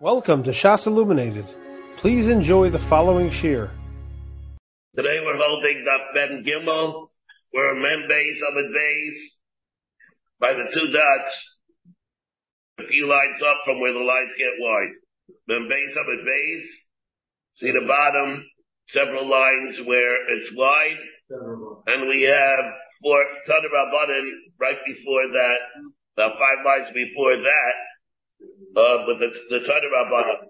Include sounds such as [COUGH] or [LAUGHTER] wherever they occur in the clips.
Welcome to Shas Illuminated. Please enjoy the following shir. Today we're holding Daf Mem Gimel. We're Mem Beis Amid Beis by the two dots. A few lines up from where the lines get wide. Mem Beis Amid. See the bottom, several lines where it's wide. And we have four Tanur button right before that, about five lines before that uh, but the, the Tana Rabbana.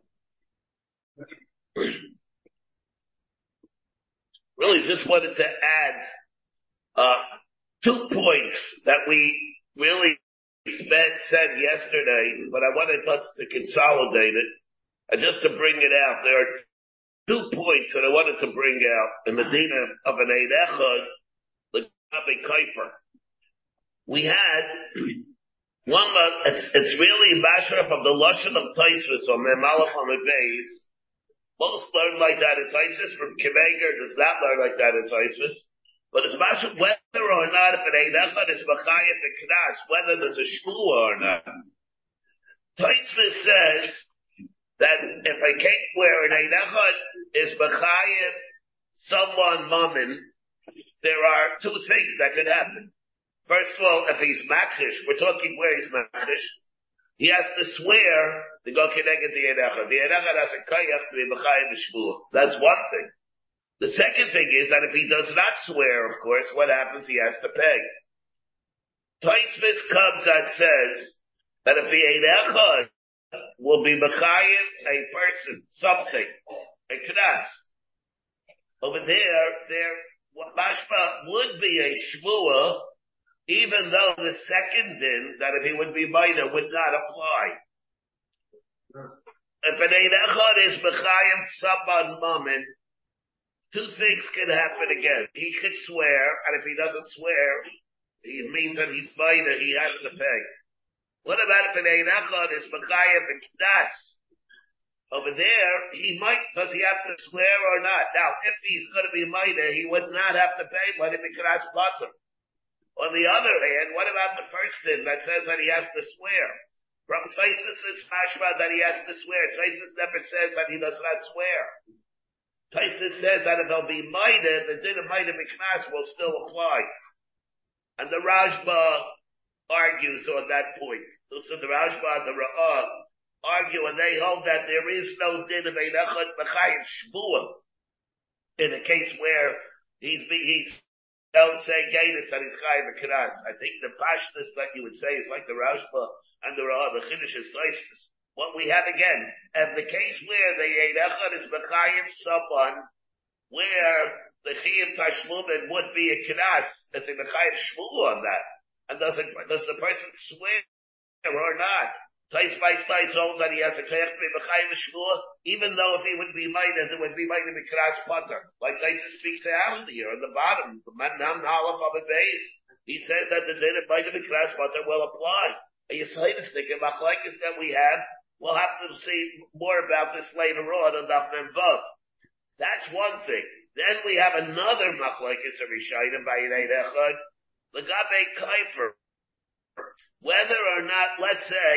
really just wanted to add, uh, two points that we really spent, said yesterday, but I wanted us to consolidate it and just to bring it out. There are two points that I wanted to bring out in the dina of an Eid Echad, the Gabi Kaifer. We had one, but it's, it's really Bashra from the Lashon of Taisvis on their Malach on the base. Most learn like that in Taisus from Kimeger does not learn like that in Taisvis. But it's Bashra whether or not if ain't Echad is Machayim the Knas, whether there's a Shmua or not. Taisvis says that if cake where an Echad is Machayim someone mumming, there are two things that could happen. First of all, if he's makrish, we're talking where he's makrish, he has to swear to go connected the Erecha. The Erecha has a kayach to be Mechayim. That's one thing. The second thing is that if he does not swear, of course, what happens? He has to pay. Taisvis comes and says that if the Erecha will be Mechayim, a person, something, a knas. Over there, there, what mashma would be a shmua even though the second din, that if he would be minor, would not apply. If an Echad is Mechayim Saban Mammon, two things can happen again. He could swear, and if he doesn't swear, it means that he's minor, he has to pay. What about if an Echad is Mechayim Knas? Over there, he might, does he have to swear or not? Now, if he's going to be minor, he would not have to pay, he could ask Potter. On the other hand, what about the first thing that says that he has to swear? From Taisus, it's mashma that he has to swear. Taisus never says that he does not swear. Taisus says that if he'll be minded, the din of Maida Miknas will still apply. And the Rashba argues on that point. So the Rashba and the Ra'ah argue and they hold that there is no din of Einachot Mechayim Shvuah in a case where he's, he's don't say Gainus that he's Chayim Kiras. I think the Pashtus that you would say is like the Rashba and the Ra, the Chiddush is What we have again, and the case where the Yedechad is Mechayim someone, where the Chiyim Tashlumin would be a Kiras, as a Mechayim Shmu on that. And does, it, does the person swear or not? Tais by slice holds that he has a kayach be b'chayim shmua, even though if he would be minor, it would be minor mikras potter. Like Tais speaks out here on the bottom, the man nam halaf of a base. He says that the din of minor mikras potter will apply. A Yisraelis thinking machlekes that we have, we'll have to see more about this later on on Daf Vav. That's one thing. Then we have another machlekes of Rishayim by Yidei Echad, the Gabe Kaifer. Whether or not, let's say,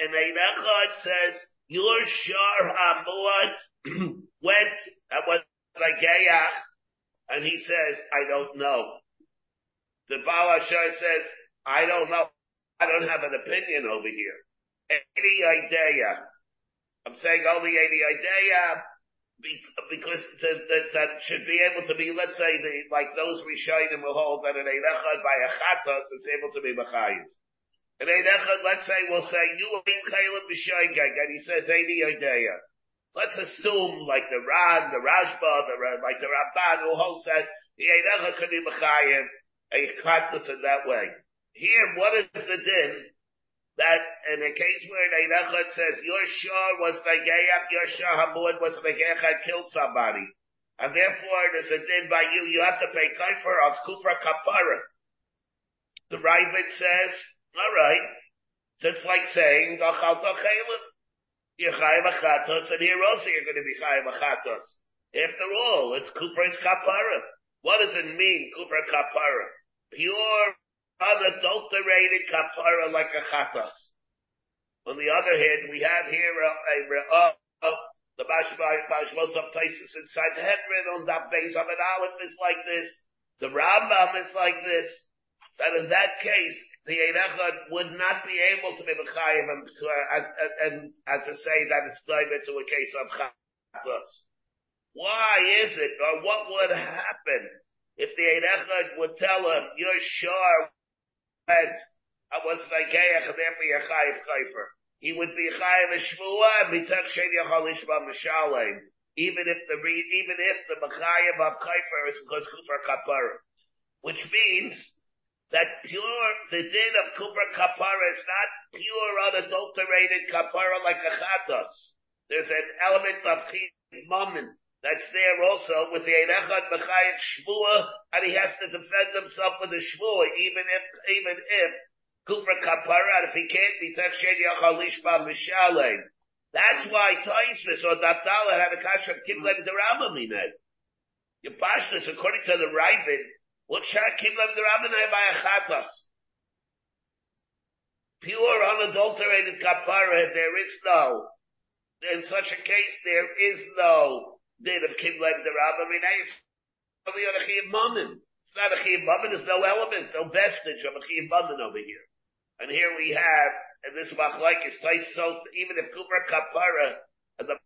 and Ein Echad says, your Shar Hamuad [CLEARS THROAT] went and was like Gayach, and he says, I don't know. The Baal Ashar says, I don't know. I don't have an opinion over here. Any idea. I'm saying only any idea because that, that should be able to be, let's say, the, like those Rishayim will hold that an Einachad by a is able to be Machayim. And let's say we'll say you ain't chaylim b'shoigeg, and he says eighty idea. Let's assume like the Ran, the Rashba, the like the Ramban who holds that the Einecha could be mechayev a chatlas in that way. Here, what is the din that in a case where an Einecha says your shah was Nagayach, your shah hamud was Nagayach had killed somebody, and therefore there's a din by you, you have to pay kaifer of kufra kapara. The Ravid says all right. So it's like saying, you're chayim achatos, and here also you're going to be chayim achatos. After all, it's kufra's kapara. What does it mean, kufra kapara? Pure, unadulterated kapara like a chatos. On the other hand, we have here a, a, a the Bashmos of Taisus inside the Hedron on that base of an Aleph is like this. The Rambam is like this. That in that case, the Einechad would not be able to be Mechayiv and, and, and, and to say that it's divided to a case of Chathos. Why is it, or what would happen if the Einechad would tell him, you're sure that I was Vakeach and therefore you're Chayiv Kaifer? He would be Chayiv a Shvuah and Mitzach Shem Yachal Ishma Mishalem. Even if the, even if the Mechayiv of Kaifer is because Kufar Kapara. Which means, that pure, the din of Kupra Kapara is not pure unadulterated Kapara like a Chatos. There's an element of Mammon that's there also with the Einechad Mechayiv Shvua, and he has to defend himself with a Shvua, even if, even if Kupra Kapara, and if he can't be Tekshen Yachalishma Mishalem. That's why Taisvis or Dabdala had a kasha of Kiblem Derama Mine. Your Pashtas, according to the Ravid, what shakim lev the rabbanai by a chatas? Pure, unadulterated kapara, there is no. In such a case, there is no din of kim lev the rabbanai. It's only on a chiyim mammon. It's not a chiyim mammon. There's no element, no vestige of a chiyim mammon over here. And here we have, and this machlaik is taisos, even if kupra kapara, and the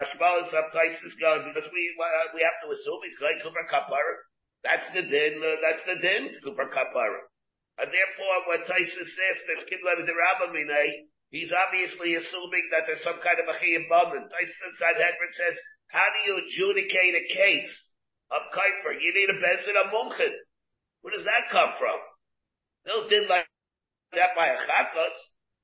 Hashmalas of Taisus going, because we, uh, we have to assume he's going kupra kapara, that's the din, uh, that's the din for kapara. And therefore, when Taisa says that Kibla the Rabamine, he's obviously assuming that there's some kind of a chiyim bummin. Taisa Sanhedrin says, how do you adjudicate a case of kaifer? You need a bezin of mumchid. Where does that come from? No din like that by a chatos.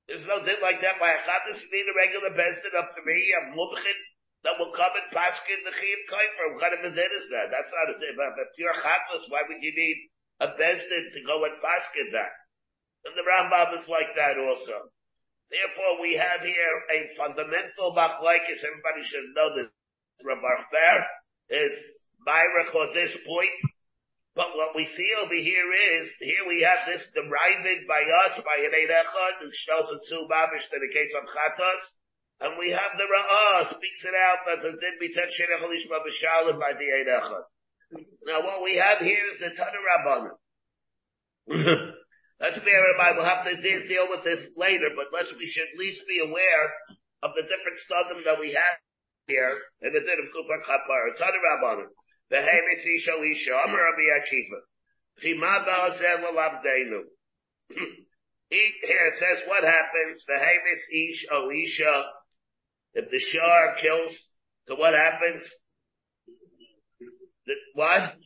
There's no din like that by a chatos. You need a regular bezin of three, a mumchid, that will come and paskin the chiv kaifer. What kind of a is that? That's not a din. If you're chatless, why would you need a bezdin to go and paskin that? And the Rambam is like that also. Therefore, we have here a fundamental machlaikis. Everybody should know this. Rabbi is Myrich on this point. But what we see over here is, here we have this derived by us, by an Echad, who shows a two babish in the case of Chatos. And we have the Ra'ah speaks it out as a din bitet sherech alishma b'shalim by the Eidechad. Now what we have here is the Tana Rabbanim. [CLEARS THROAT] let's bear in mind, we'll have to de- deal with this later, but let's, we should at least be aware of the different studim that we have here in the din of Kufar Kapar. Tana Rabbanim. The Hemis Isha Isha, Amar Rabbi Akiva. Chima Ba'azel L'Abdeinu. [CLEARS THROAT] Here it says what happens, the Hemis Ish O Isha, if the Shah kills, so what happens? What?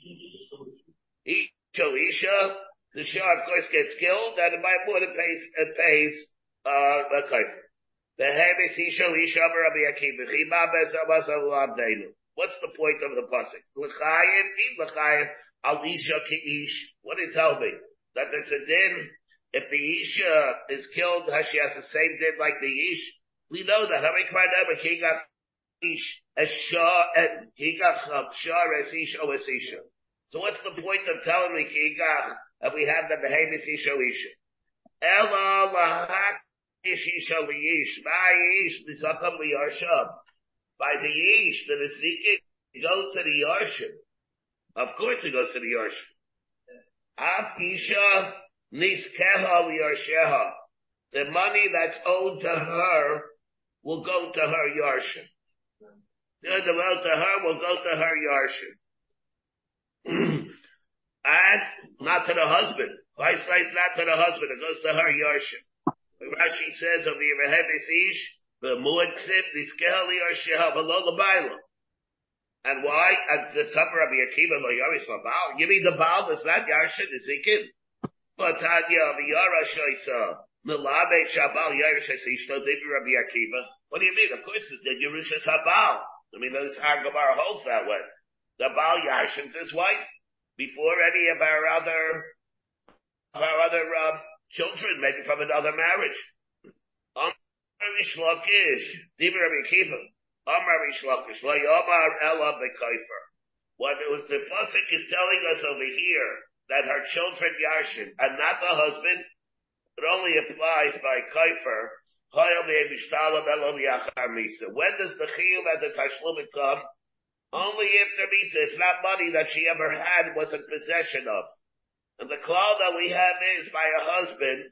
Isha, Isha, the Shah of course gets killed, and by it pays, it pays, uh, a kaifer. The Hemis Isha, Isha, Rabbi Akiva, Chima Bezabasa Abdeinu. What's the point of the pasuk? L'chayim, eat l'chayim, al Isha ki What did it tell me? That it's a din, if the Isha is killed, she has the same din like the Ish, we know that. How many ever he ish as shah and he got shah as ish o as. So what's the point of telling me kigach that we have the behemoth isha isha? Ela lahak ish isha liyish. By ish nizakam liyarsham. By the ish, the nizikin go to the yarsham. Of course it goes to the yarsham. Af isha niskeha liyarsheha. The money that's owed to her will go to her. The other will to her will go to her Yarshim. [CLEARS THROAT] and not to the husband. Vice versa, not to the husband. It goes to her Yarshim. Rashi says of the Rehevis the Mu'aksiv, the Skehali Yarsheha, below Baila. And why? At the supper of Akiva, lo Yaris Baal. You mean the Baal is not Yarshin, is Ikin? But Tanya, the Yara Shaisa. Shabal. What do you mean? Of course, it's the Yerushas Habal. I mean, this Hagabar holds that way. The Baal Yashim's his wife before any of our other, of our other um, children, maybe from another marriage. Amar Rishlakish, Divi Rabbi Akiva. Amar Rishlakish, Lo Yomar Ella Bekaifer. What the pasuk is telling us over here that her children Yashin and not the husband it only applies by Kaifer When does the chiyuv and the tashlum come? Only if the misa, it's not money that she ever had, was in possession of. And the cloud that we have is by a husband,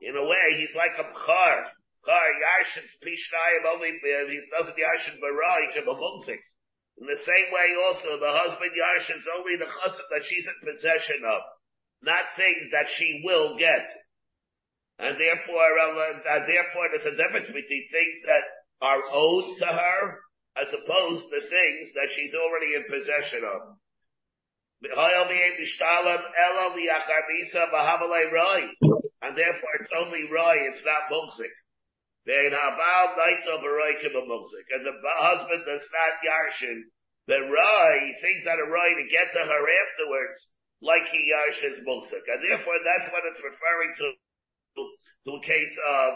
in a way, he's like a Yarshin's pishnayim only, he doesn't. In the same way also, the husband Yarshin's only the chassid that she's in possession of, not things that she will get. And therefore, uh, therefore there's a difference between things that are owed to her as opposed to things that she's already in possession of. And therefore it's only Roy, it's not Mumsik. And the husband does not Yarshin. The Roy thinks that a Roy to get to her afterwards, like he Yarshins Mumsik. And therefore that's what it's referring to, to a case of,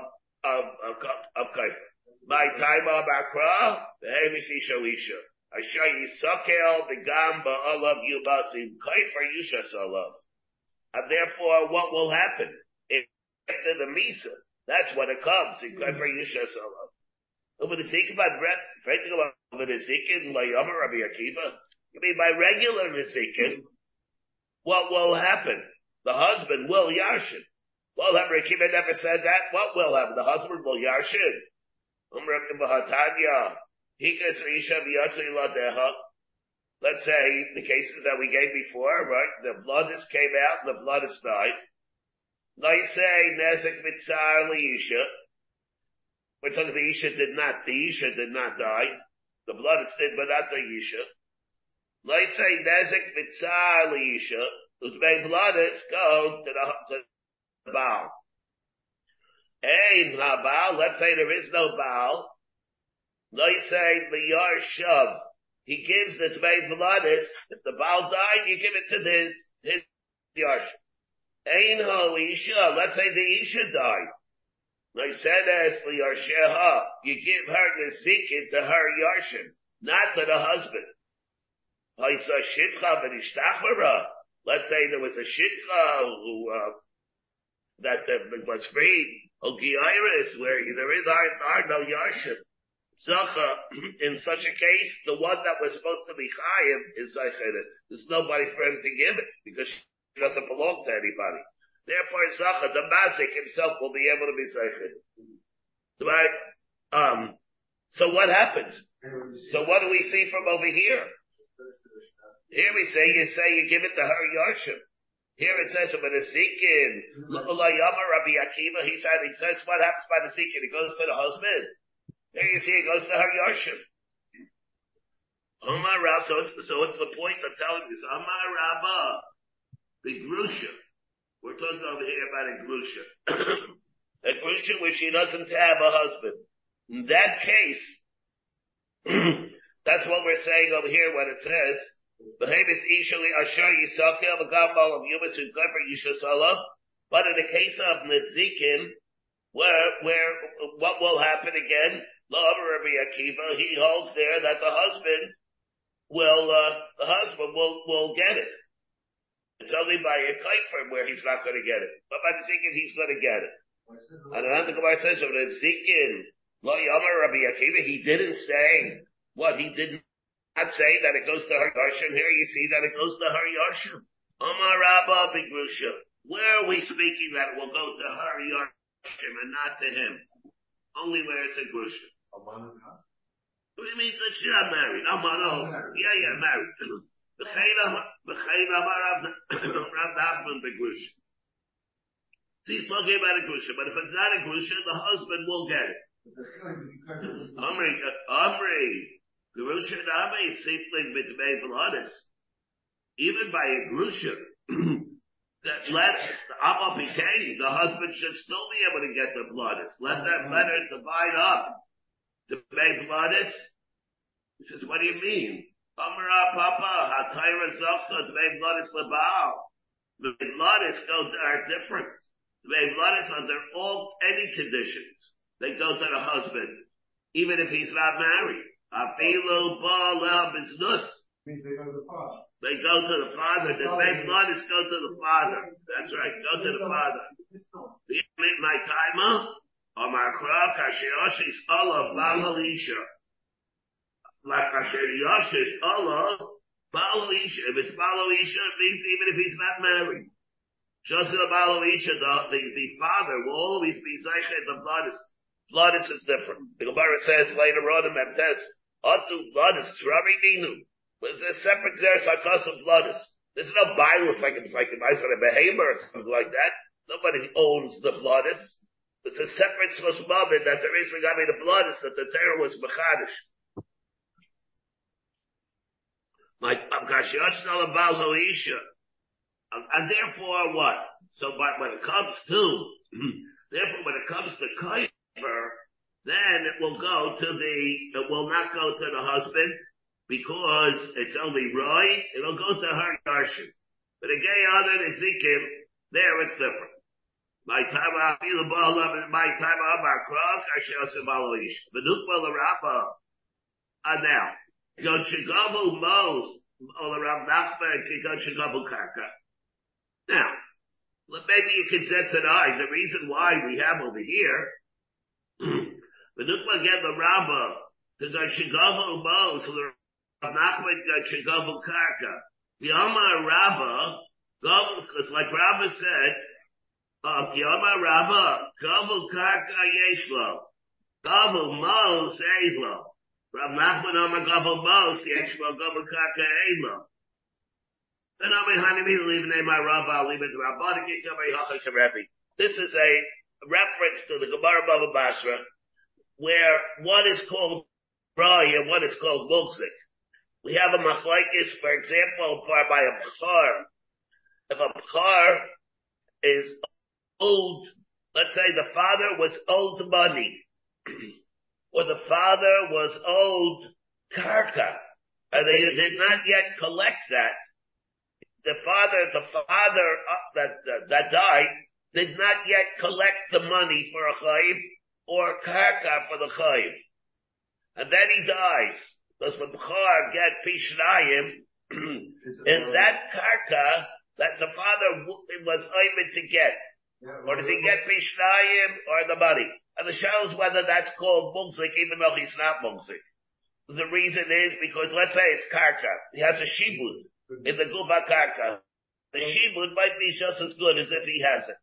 of, of, of Kaifa. My time of Akra, the Hamish Isha Isha. Asher Yisakel begam ba'alav yubasim kaifer yushas alav. And therefore, what will happen? if After the Misa, that's when it comes, in kaifer yushas alav. Over the sake of my frankly, over the Zikin, Layomer Rabbi Akiva, I mean, by regular Nizikin, what will happen? The husband will Yarshin. Well, Rabbi Akiva never said that. What will happen? The husband will Yarshin. Let's say the cases that we gave before, right? The blood is came out, the blood is died. Let's say nezek mitzar liisha. We're talking the isha did not, the isha did not die. The blood is dead, but not the isha. Let's say nezek mitzar liisha. Uzbei blood is go to the, to the bow. Hey, Baal, let's say there is no Baal. Let's say Liyar Shav. He gives the Dvei Vladis. If the Baal died, you give it to his, his Yarsh. Ein Ho Isha. Let's say the Isha died. Like said as Liyar Sheha. You give her the Zikin to her Yarshin, not to the husband. Haisa Shitcha V'nishtachvara. Let's say there was a Shitcha who, uh, that was freed Ogiiris, where there is are, no Yarshim. Zacha, [CLEARS THROAT] in such a case, the one that was supposed to be Chayiv is Zaychedet. There's nobody for him to give it, because she doesn't belong to anybody. Therefore, Zacha, the Mazik himself will be able to be Zaychedet. Right? Um, so what happens? So what do we see from over here? Here we say, you say you give it to her Yarshim. Here it says about the Zikin, Rabbi Akiva, he said, he says what happens by the Zikin? It goes to the husband. There you see it goes to her Yarshim. Omar Rab, so it's, so it's the point of telling this. Omar Rabba, the Grusha. We're talking over here about a Grusha. [CLEARS THROAT] a Grusha where she doesn't have a husband. In that case, [CLEARS THROAT] that's what we're saying over here when it says, but in the case of Nezikin, where, where, what will happen again? Rabbi Akiva, he holds there that the husband will, uh, the husband will, will get it. It's only by a kaifer where he's not going to get it. But by the he's going to get it. And another Gemara says, of the Lo Yamar Rabbi Akiva, he didn't say what he didn't not say that it goes to her Yarshim. Here you see that it goes to her Yarshim. Omar Rabba Bigrusha. Where are we speaking that it will go to her Yarshim and not to him? Only where it's a Grusha. What do you mean that not married? I'm on Yeah, yeah, married. [CLEARS THROAT] [CLEARS THROAT] Rav Nachman Begrusha. See, he's talking about a Grusha, but if it's not a Grusha, the husband will get it. Amri, Amri, Even by a Grusha, [CLEARS THROAT] that let the Amma became, the husband should still be able to get the bloodis. Let that letter divide up the bloodis. He says, what do you mean? Amra Papa, Hatayra Zoksa, the bloodis Labal. The bloodis go are different. The bloodis under all any conditions. They go to the husband, even if he's not married. Afilu ba'ala biznus. Means they go to the father. They go to the father. The same blood is go to the father. That's right. Go to the father. My timer. Amar Kra Kasher Yoshis Allah Baal Halisha. Like Kasher Yoshis Allah Baal Halisha. If it's Baal Halisha, it means even if he's not married. Just the Baal Halisha, the, the, the father will always be Zeichet the bloodis. blood is different. The Gemara says later on in Memtes, Atu bloodis, Trami Dinu. It's a separate Zeres Hakas of bloodis. There's no bias like it's like I said a behavior or something like that. Nobody owns the bloodis. It's a separate Shmosmabit that there is regarding the bloodis that the terror was Mechadish. My Abkashiyach Baal Hoisha. And therefore what? So but when it comes to, [CLEARS THROAT] therefore when it comes to Kuiper, then it will go to the, it will not go to the husband because it's only Roy, it'll go to her Yarshin. But a gay other Ezekiel, there it's different. My time I feel the ball up my time of our cross, I shall say Baloish. But look the Rappa. And now, go Chigabu Mos, all around Nachman, go Chigabu Karka. Now, maybe you can sense an eye. The reason why we have over here, [CLEARS THROAT] again the Rabbah, to Mos, to the Nachman go Chigabu Karka. The Amar Rabbah, because like Rabbah said, um, Yoma Rabba, Gavu Karka Yeshlo, Gavu Mos Eilo, Rav Nachman Omer Gavu Mos Yeshlo, Gavu Karka Eilo. Rabba, Rabba, This is a reference to the Gemara Baba Basra, where one is called Rai and one is called Mulzik. We have a machlaikis, for example, for by a bchar. If a bchar is old, let's say the father was old money, [CLEARS THROAT] or the father was old karka, and they did not yet collect that. The father, the father uh, that, that, that died did not yet collect the money for a chayv or karka for the chayv. And then he dies. Does the Bchar get Pishnayim? in [CLEARS THROAT] that karka that the father was able to get, or does he get Mishnayim or the money? And the show is whether that's called Mugzik, even though he's not Mugzik. The reason is because let's say it's Karka. He has a Shibud in the Gufa Karka. The Shibud might be just as good as if he has it.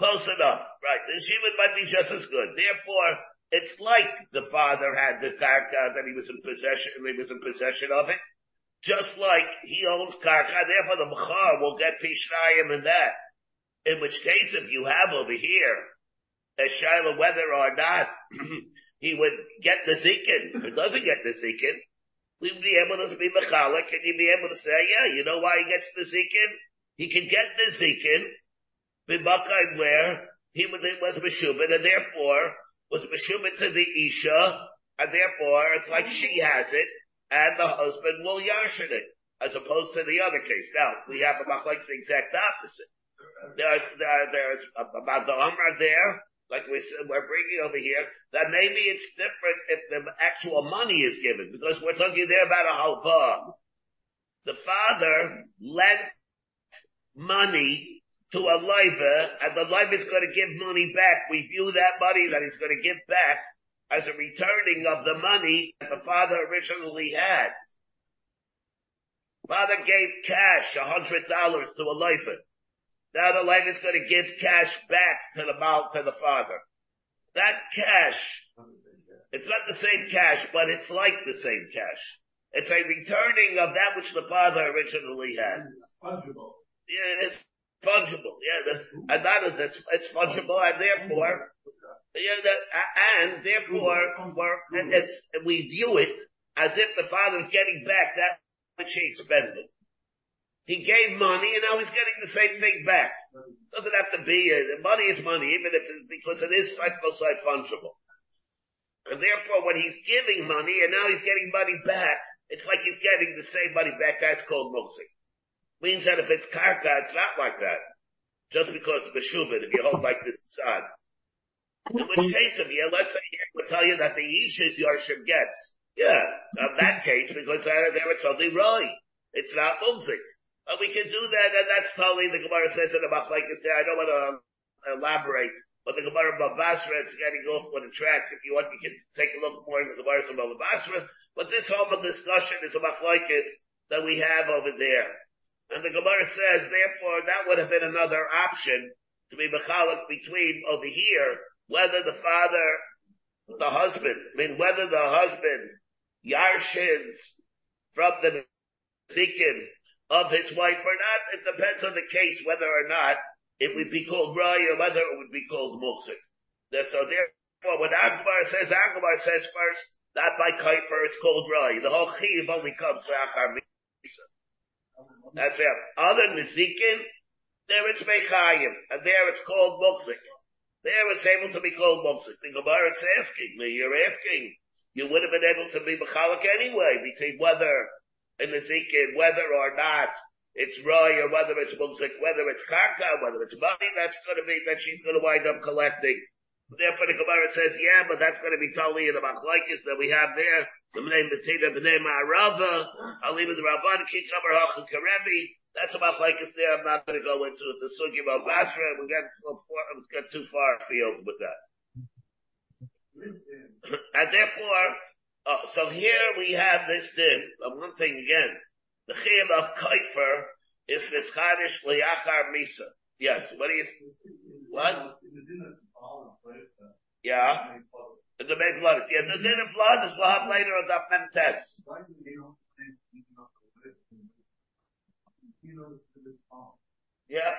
Close enough. Right. The Shibud might be just as good. Therefore, it's like the father had the Karka that he was in possession, he was in possession of it. Just like he owns Karka, therefore the Machar will get Pishnayim in that. In which case, if you have over here a Shiloh, whether or not [CLEARS THROAT] he would get the Zikin, or doesn't get the Zikin, we would be able to be Mechalik, and you'd be able to say, yeah, you know why he gets the Zikin? He can get the Zikin, Bibakai where he was Meshubin, and therefore was Meshubin to the Isha, and therefore it's like she has it, and the husband will Yarshin it, as opposed to the other case. Now, we have a Machlaik's the exact opposite there, there, there's about the Umrah there, like we we're bringing over here, that maybe it's different if the actual money is given, because we're talking there about a halva. The father lent money to a liver, and the liver is going to give money back. We view that money that he's going to give back as a returning of the money that the father originally had. Father gave cash, a hundred dollars to a lifer. Now the Levi is going to give cash back to the mouth to the father. That cash, it's not the same cash, but it's like the same cash. It's a returning of that which the father originally had. It's fungible. Yeah, it's fungible. Yeah, the, mm-hmm. and that is it's it's fungible, and therefore, yeah, the, and therefore, mm-hmm. for, it's we view it as if the father's getting back that which he expended. He gave money and now he's getting the same thing back. Mm-hmm. Doesn't have to be, uh, money is money, even if it's because it is side side fungible. And therefore when he's giving money and now he's getting money back, it's like he's getting the same money back, that's called moxie. Means that if it's karka, it's not like that. Just because of Beshubin, if you hold like this side. In which case, if you, let's say, here would tell you that the Ishis Yarshim gets. Yeah, in that case, because there it's only right. It's not Mugzik. Uh, we can do that, and that's totally the Gemara says in the Machlekes there. I don't want to elaborate But the Gemara of Basra, it's getting off on a track. If you want, you can take a look more in the Gemara of Basra. But this whole discussion is a machlokes that we have over there. And the Gemara says, therefore, that would have been another option to be mechalik between over here, whether the father, the husband, I mean, whether the husband yarshins from the zikin of his wife or not. It depends on the case whether or not it would be called or whether it would be called Muksik. So therefore, when Akbar says, Akbar says first, that by Kaifer it's called Rai. The whole Chiv only comes to Achar Misa. That's it. Other Nizikin, there it's Mechayim, and there it's called Muksik. There it's able to be called Muksik. The Gemara is asking me, you're asking, you would have been able to be Mechalik anyway, between whether in the Zikin, whether or not it's Roy or whether it's Mumsik, whether it's Karka, whether it's money, that's going to be, that she's going to wind up collecting. Therefore the Gemara says, yeah, but that's going to be totally in the Machlaikis that we have there. The name Betina, the name Arava, I'll leave it the Rabban, Kikabar Hachim Karebi. That's about like a Machlaikis there. I'm not going to go into the Sugi of Basra. We get, we get too far afield with that. and therefore, uh, so here we have this din. Uh, one thing again, the chiyam of kaifer is nischadish liyachar misa. Yes. What do you? What? Yeah. The main flood. Yeah, the din of flood is we'll have later on the mem test. Yeah.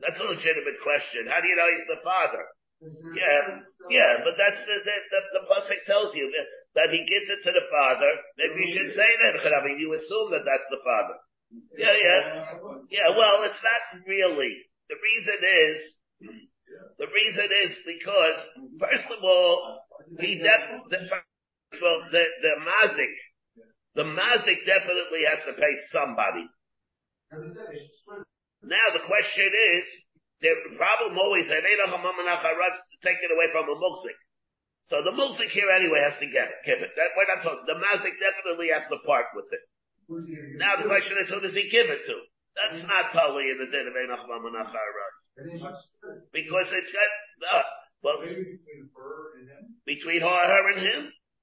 That's a legitimate question. How do you know he's the father? Yeah, yeah, but that's the the the, the pasuk tells you that, that he gives it to the father. Maybe you should say that. I mean, you assume that that's the father. Yeah, yeah, yeah. Well, it's not really. The reason is, the reason is because first of all, he the, well, the the mazik, the mazik definitely has to pay somebody. Now the question is, the problem always, to take it away from a mukzik. So the mukzik here anyway has to get it, give it. We're not talking, the mazik definitely has to part with it. Now the question is, who does he give it to? That's not totally in the din of Einach Because it's got, uh, well, between her, her and him,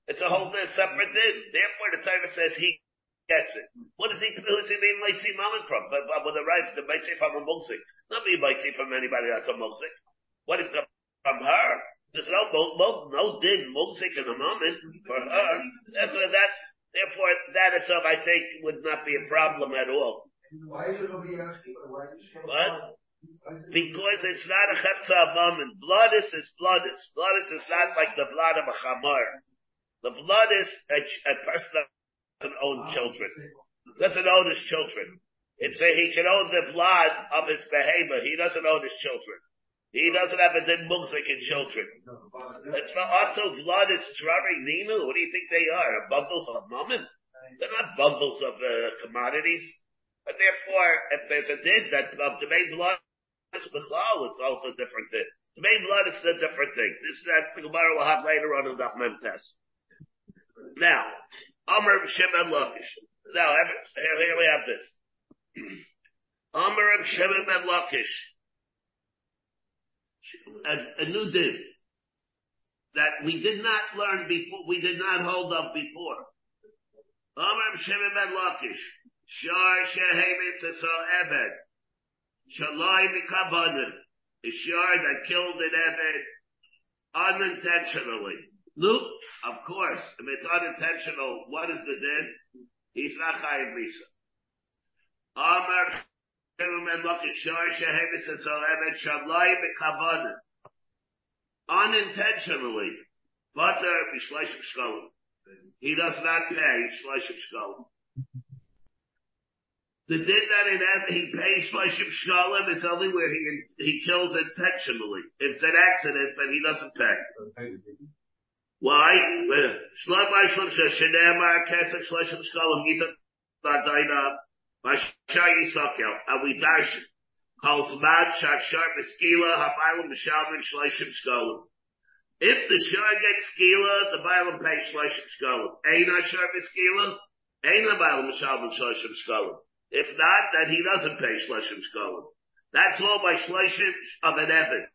it's a whole separate din. Therefore the Torah says he gets it. What does he, who does he mean might see mammon from? But, but with the right, the might say from a mukzik. Not me might see from anybody that's a mukzik. What if from her? There's no, no, no din mukzik in the moment for her. That's what that, therefore that itself I think would not be a problem at all. Why is it over the Why is it What? Because it's not a of mammon. Blood is is blood is. Blood is is not like the blood of a chamar. The blood is a, a person doesn't own children. Doesn't own his children. It's a, he can own the blood of his behavior. He doesn't own his children. He doesn't have a din mugzik in children. It's not until blood is trari ninu. What do you think they are? Bundles of mammon? They're not bundles of uh, commodities. And therefore, if there's a din that of the main blood is bichlal, it's also a different thing. The main blood is a different thing. This is that the Gemara will have later on in the Mem test. Now, Amr Shimon Lakish. Now, here, we have this. [CLEARS THROAT] Amr Shimon ben Lakish. A, a new din that we did not learn before, we did not hold up before. Amr Shimon ben Lakish. Shar shehemet etzal Ebed. Shalai mikavanim. A shar that killed an Ebed unintentionally. Look, of course, if it's unintentional, what is the din? He's not chayiv misa. Amar Shemem Lokishar Shehemitz Emet Shalai Bekavanim. Unintentionally, butter b'shleishim uh, shkolim. He does not pay shleishim shkolim. The din that in he pays shleishim shkolim is only where he he kills intentionally. It's an accident, then he doesn't pay. Why? Shlom Shlom Shenemar Kesed Shleishim Shkolim Yita Badaina Mashar Yisakel Avi Darshan Kol Zman Shak Shar Beskila Habaylam Mishalmin Shleishim Shkolim if the shar gets skila, the bailam pays shleishim shkolim. Ein shar beskila, ein bailam mishalmin shleishim shkolim. If not, then he doesn't pay shleishim shkolim. That's all by shleishim of an evan.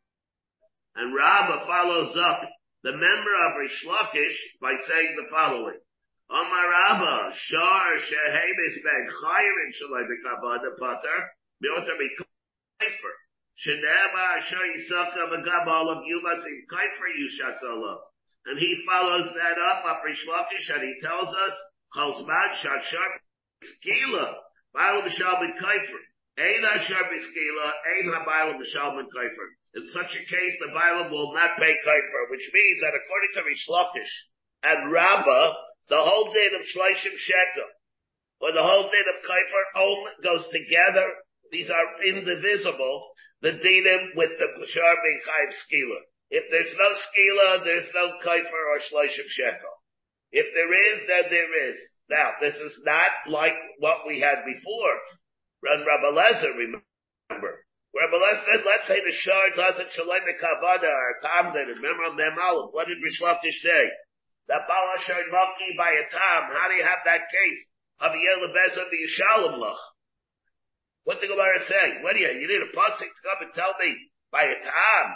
And Rabbah follows up the member of Rish Lakish by saying the following. Omar Rabba, Shar Shehemis Ben Chayim Shalai Bekavada Pater, Miota Bekaifer. Shenema Shar Yisaka Begabal of Yumasim Kaifer Yushatzala. And he follows that up of Rish Lakish and he tells us, Chalzman Shar Shar Skila, Bailam Shal Ben Kaifer. Ein Ashar Biskila, Ein HaBailam Shal Ben Kaifer. In such a case, the Bailam will not pay Kaifer, which means that according to Rish Lakish and Rabbah, the whole din of Shleishim Shekel, or the whole din of Kaifer only goes together. These are indivisible. The dinim with the Bashar being Skila. If there's no Skila, there's no Kaifer or Shleishim Shekel. If there is, then there is. Now, this is not like what we had before. Run Rabbi Lezer, remember. Rabbi Lezer said, let's say the Shar doesn't Shalem Kavada or Tamdin, remember Mem What did Rish Lakish say? that Baal Asher Maki by a Tam. How do you have that case? Haviyel Lebezah Yishalom Lach. What the Gemara say? What do you, you need a pasuk to come and tell me by a Tam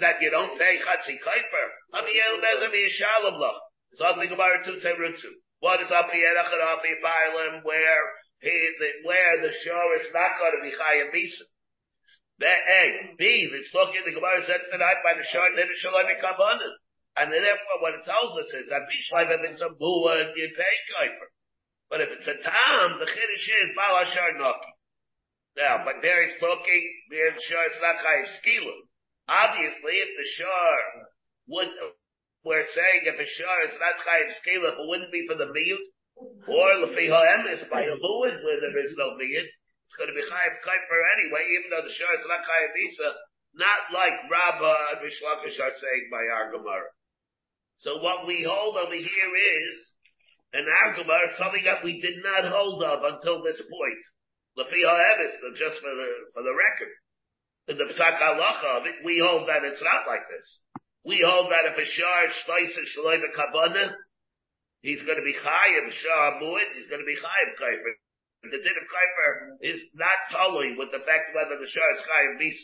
that you don't pay Chatzi Kaifer? Haviyel Lebezah Yishalom Lach. So the Gemara Tu Terutsu. What is Api Erech and Api Bailim where he, the, where the shore is not going to be Chayim Misa? A. B. It's looking, the Gemara says tonight by the shore, then it shall be Kabbalah. And therefore what it tells us is that Bishleim if it's a buah, you pay kaifer. But if it's a tam, the chiddush is Baal Ashar Noki. Now, but there it's talking, being sure it's not chayiv skila. Obviously, if the shar would, we're saying if a shar is not chayiv skila, if it wouldn't be for the miyut, or lefi ha'emes, by a buah where there is no miyut, it's going to be chayiv kaifer anyway, even though the shar is not chayiv isa, not like Rabbah and Rishlakish are saying by our Gemara. So what we hold over here is an argument, something that we did not hold of until this point. Lafi ha'emes, just for the, for the record. In the Psak halacha of it, we hold that it's not like this. We hold that if a shar shlois and shaloi kabana, he's going to be chayiv shar mu'id, he's going to be chayiv kaifer. The din of kaifer is not totally with the fact whether the shar is chayiv bis.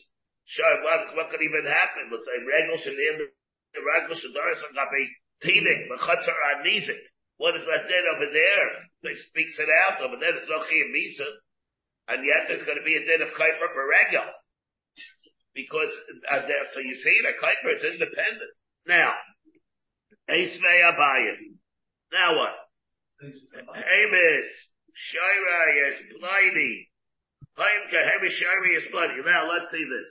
Shar, what, what could even happen? Let's say regel should end the Ragos Doris Agape Tinik, Mechatzar Anizik. What is that dead over there? They speaks it out over there. There's no Chiyam Misa. And yet there's going to be a dead of Kaifer for Regel. Because, uh, so you see that Kaifer is independent. Now, Eisvei Abayin. Now what? Hamis, Shaira is bloody. Haim Kahemish Shaira is bloody. Now let's see this.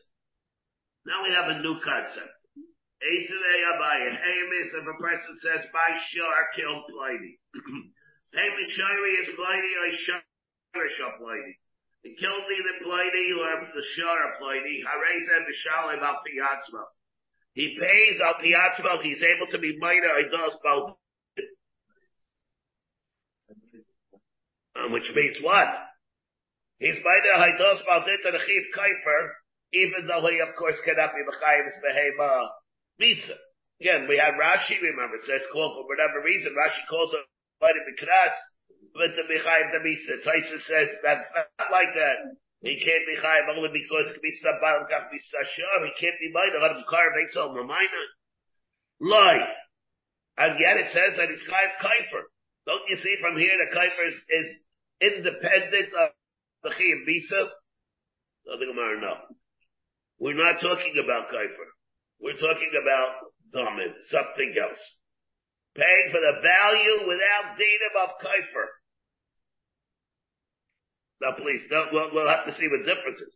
Now we have a new concept. Eisvei Abayin. Hamis, if a person says, by Shar killed Pliny. [CLEARS THROAT] Hamis Shaira is bloody, or Shaira shall bloody. He killed either Pliny or the Shar Pliny. Harez and Mishalim al Piyatzma. He pays al Piyatzma, he's able to be minor, he does both. Which means what? He's minor, he does both into the Chiv Kaifer, even though he of course cannot be the Chayim's Behema Misa. Again, we had Rashi, remember, says called for whatever reason, Rashi calls it Mighty Mikras, but the Michayim the Misa. Taisa says that's not like that. He can't be Chayim only because Kmisa Baal Kach Misa Shar, he can't be Minor, let him carve Eitzol Mamayna. Lie. And yet it says that he's Chayim Kaifer. Don't you see from here that Kaifer is, is independent of the Chiyim Misa? Nothing about no. We're not talking about Kaifer. We're talking about Damin, something else. Paying for the value without dinam of Kaifer. Now please, no, we'll, we'll, have to see what difference is.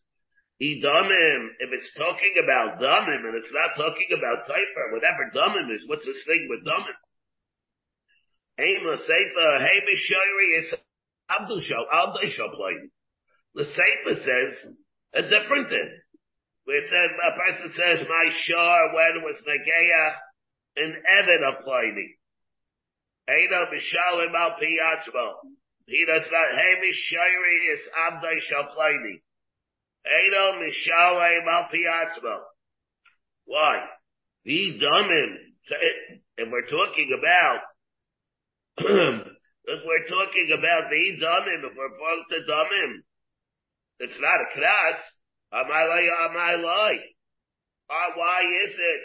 Idamim, if it's talking about damim and it's not talking about kaifer, whatever damim is, what's this thing with damim? Aim Seifa, hey Mishayri is Abdul Shal, Abdul. The Seifa says a different thing. Where it says, a person says, my shar when was Nageach, an Evan applied Eino Mishalim al. He does not, hey Mishayri is Abdai Shalplaini. Eino Mishalim al Piyatzmo. Why? He dummin. And we're talking about, [CLEARS THROAT] if we're talking about the dummin, if we're both the dummin, it's not a class. Am I lie? Am I lie? Uh, why is it?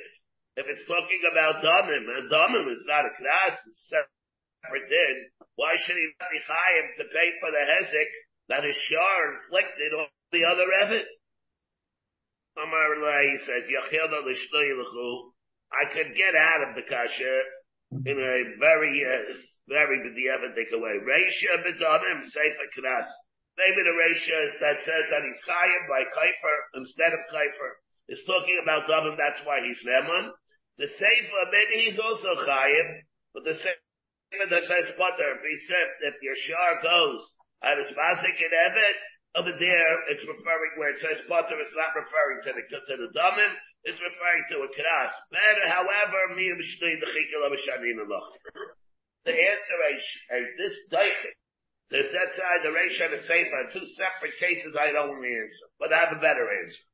If it's talking about Damim, and Damim is not a class, it's separate din, why should he not be chayiv to pay for the hezek that is shar inflicted on the other Evid? Amar he says, Yachilna I could get out of the kasha in a very, uh, very b'di'evidik way. Reisha b'damim, sefer knas. Maybe the Reisha is that says that he's chayiv by kaifer instead of kaifer. Is talking about damim, that's why he's neman. The sefer, maybe he's also chayiv, but the sefer that says butter, if he said, if your shar goes, at his masik in evet, over there, it's referring where it says butter, it's not referring to the, to the damim, it's referring to a kras. Better, however, me and Mishnei, the Chikil of Shanim The answer is, is this daichik. The set side, the Reish and the Sefer, two separate cases I don't answer, but I have a better answer.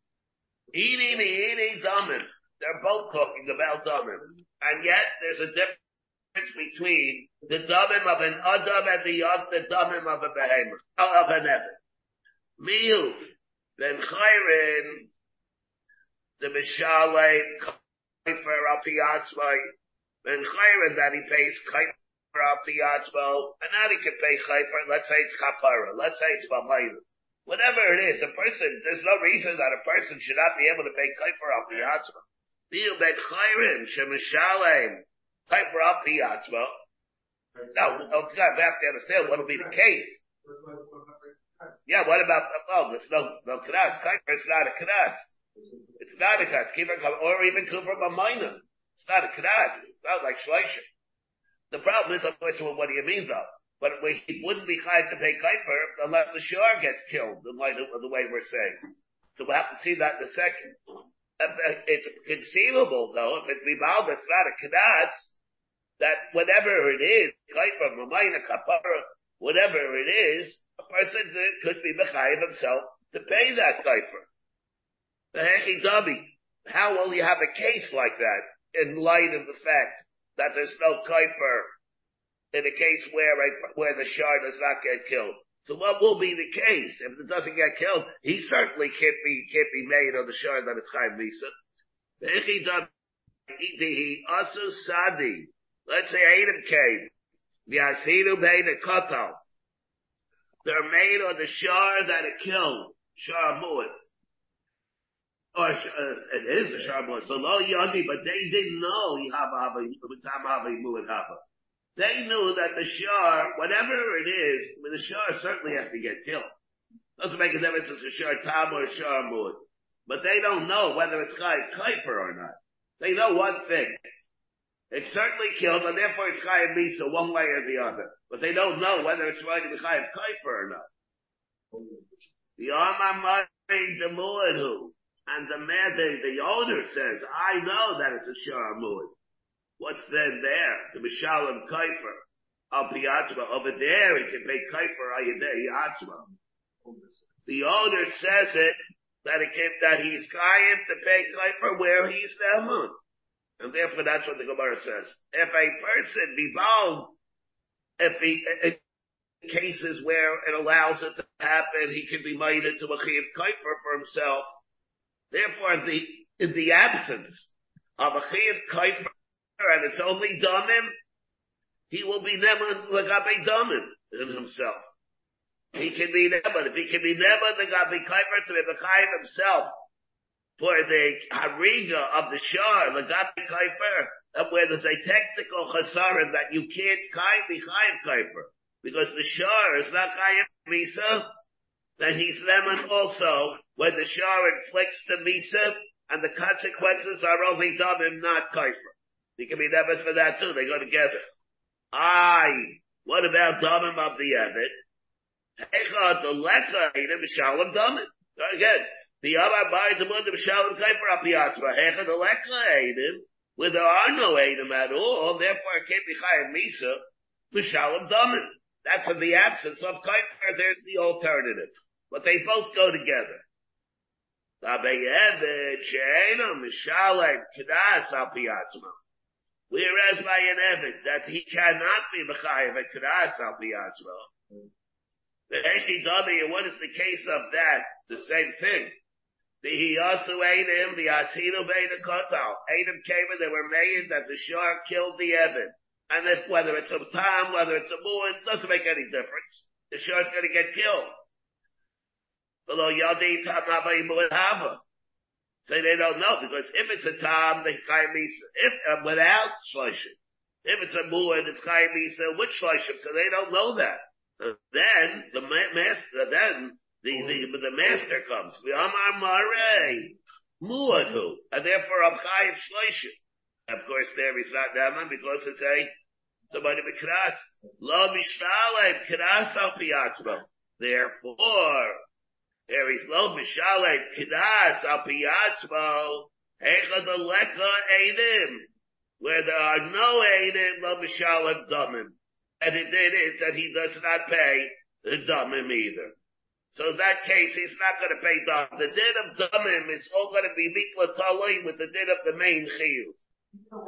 Eating, eating, damim. They're both talking about damim. And yet, there's a difference between the damim of an adam and the, the damim of a behemoth, of an evan. Miu, then chayrin, the mishalei, kaifer apiyatzvai, then chayrin that he pays kaifer apiyatzvai, and now he can pay chayfer, let's say it's kapara, let's say it's bamayim. Whatever it is, a person, there's no reason that a person should not be able to pay kaifer apiyatzvai. Miu ben chayrin, shemishalei, kaifer apiyatzvai, now, we have to understand what will be the case. Yeah, what about, oh, it's no, no knas. Is not a knas. It's not a knas. Or even kufer b'mayna. It's not a knas. It sounds like shleishim. The problem is, of course, well, what do you mean though? But he wouldn't be chayav to pay kuiper unless the shore gets killed, in light of the way we're saying. So we'll have to see that in a second. Uh, it's conceivable though, if it's vival, that's not a knas, that whatever it is, whatever it is, a person could be mechayiv himself to pay that kaifer. How will you have a case like that in light of the fact that there's no kaifer in a case where where the shard does not get killed? So what will be the case if it doesn't get killed? He certainly can't be can't be made on the shard that it's chayiv also sadi. Let's say Adam came. Yasidu bein a katal. They're made on the shar that it killed. Shar mu'id. Or, uh, it is a shar mu'id. Below yadi, but they didn't know They knew that the shar, whatever it is, I mean, the shar certainly has to get killed. Doesn't make a difference if it's a shar tam or a shar mu'id. But they don't know whether it's chayv kaifer or not. They know one thing. It's certainly killed, and therefore it's chayiv misa one way or the other. But they don't know whether it's going to be chayiv kaifer or not. The Amamari the Mu'adhu, and the man, the, owner says, I know that it's a Shar Mu'ad. What's then there? The Mishalim Kaifer. Al Piyatzma. Over there, he can pay Kaifer Ayadeh Yatzma. The owner says it, that it can, that he's Kayim to pay Kaifer where he's Nehman. And therefore that's what the Gemara says. If a person be bound, if he, in cases where it allows it to happen, he can be made into a chiv kaifer for himself. Therefore, the, in the absence of a chiv kaifer, and it's only damim, he will be neman legabe damim in himself. He can be neman. If he can be neman legabe kaifer to be himself, for the hariga of the shar, the gabi kaifer, where there's a technical chasarim that you can't kai be chayiv kaifer, because the shar is not chayiv misa, then he's lemon also when the shar inflicts the misa, and the consequences are only damim, not kaifer. He can be never for that too. They go together. Aye. What about damim of the Evid? Echad the lecha, Shalom damim. Again, the other by the mother shalom kaifer apiyatzva hecha the lekla edim, where there are no edim at all, therefore it can't be chayav misa, l'shalom damin. That's in the absence of kaifer, there's the alternative. But they both go together. Whereas by an Evid, that he cannot be Mechayiv at Kedas al Piyatzma. The Echi what is the case of that? The same thing. The he also Adam, the Asino Beta Kotal. Adam came and they were made that the shark killed the Evan. And if, whether it's a Tom, whether it's a Moon, doesn't make any difference. The shark's gonna get killed. Below So they don't know, because if it's a Tom, they Chaim If, uh, without Shloshim. If it's a Moon, it's Chaim Misa with Shloshim, so they don't know that. Uh, then, the master, then, the, the, the master comes. Amar Mare, Muadu, and therefore I'm Chayiv Shloshim. Of course, there he's not Daman because it's a somebody Mikras. Lo Mishalem Kras al. Therefore, there is Lo Mishalem Kras al Aleka Eidim. Where there are no Eidim, Lo Mishalem Damim. And it, it is that he does not pay the Damim either. So in that case, he's not going to pay dam. The din of damim is all going to be mikla taloi with the din of the main chiyuv.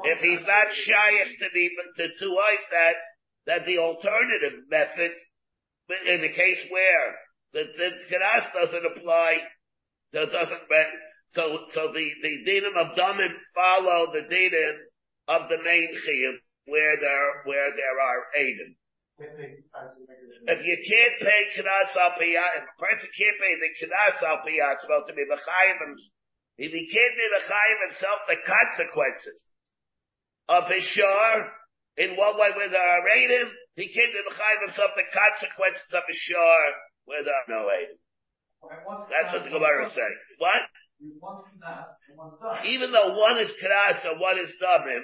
If he's not shaykh to the to, to wife that that the alternative method, in the case where the the keras doesn't apply, that doesn't so so the the dinim of damim follow the dinim of the main chiyuv where there where there are adim. If you can't pay Knas al Piyat, if a person can't pay the Knas al Piyat, it's about to be B'chayim, if he can't be B'chayim himself, the consequences of his shore, in one way where there are Radim, he can't be B'chayim himself, the consequences of his shore, where there are no Radim. That's what the Gemara is saying. What? Even though one is Knas and one is Damim,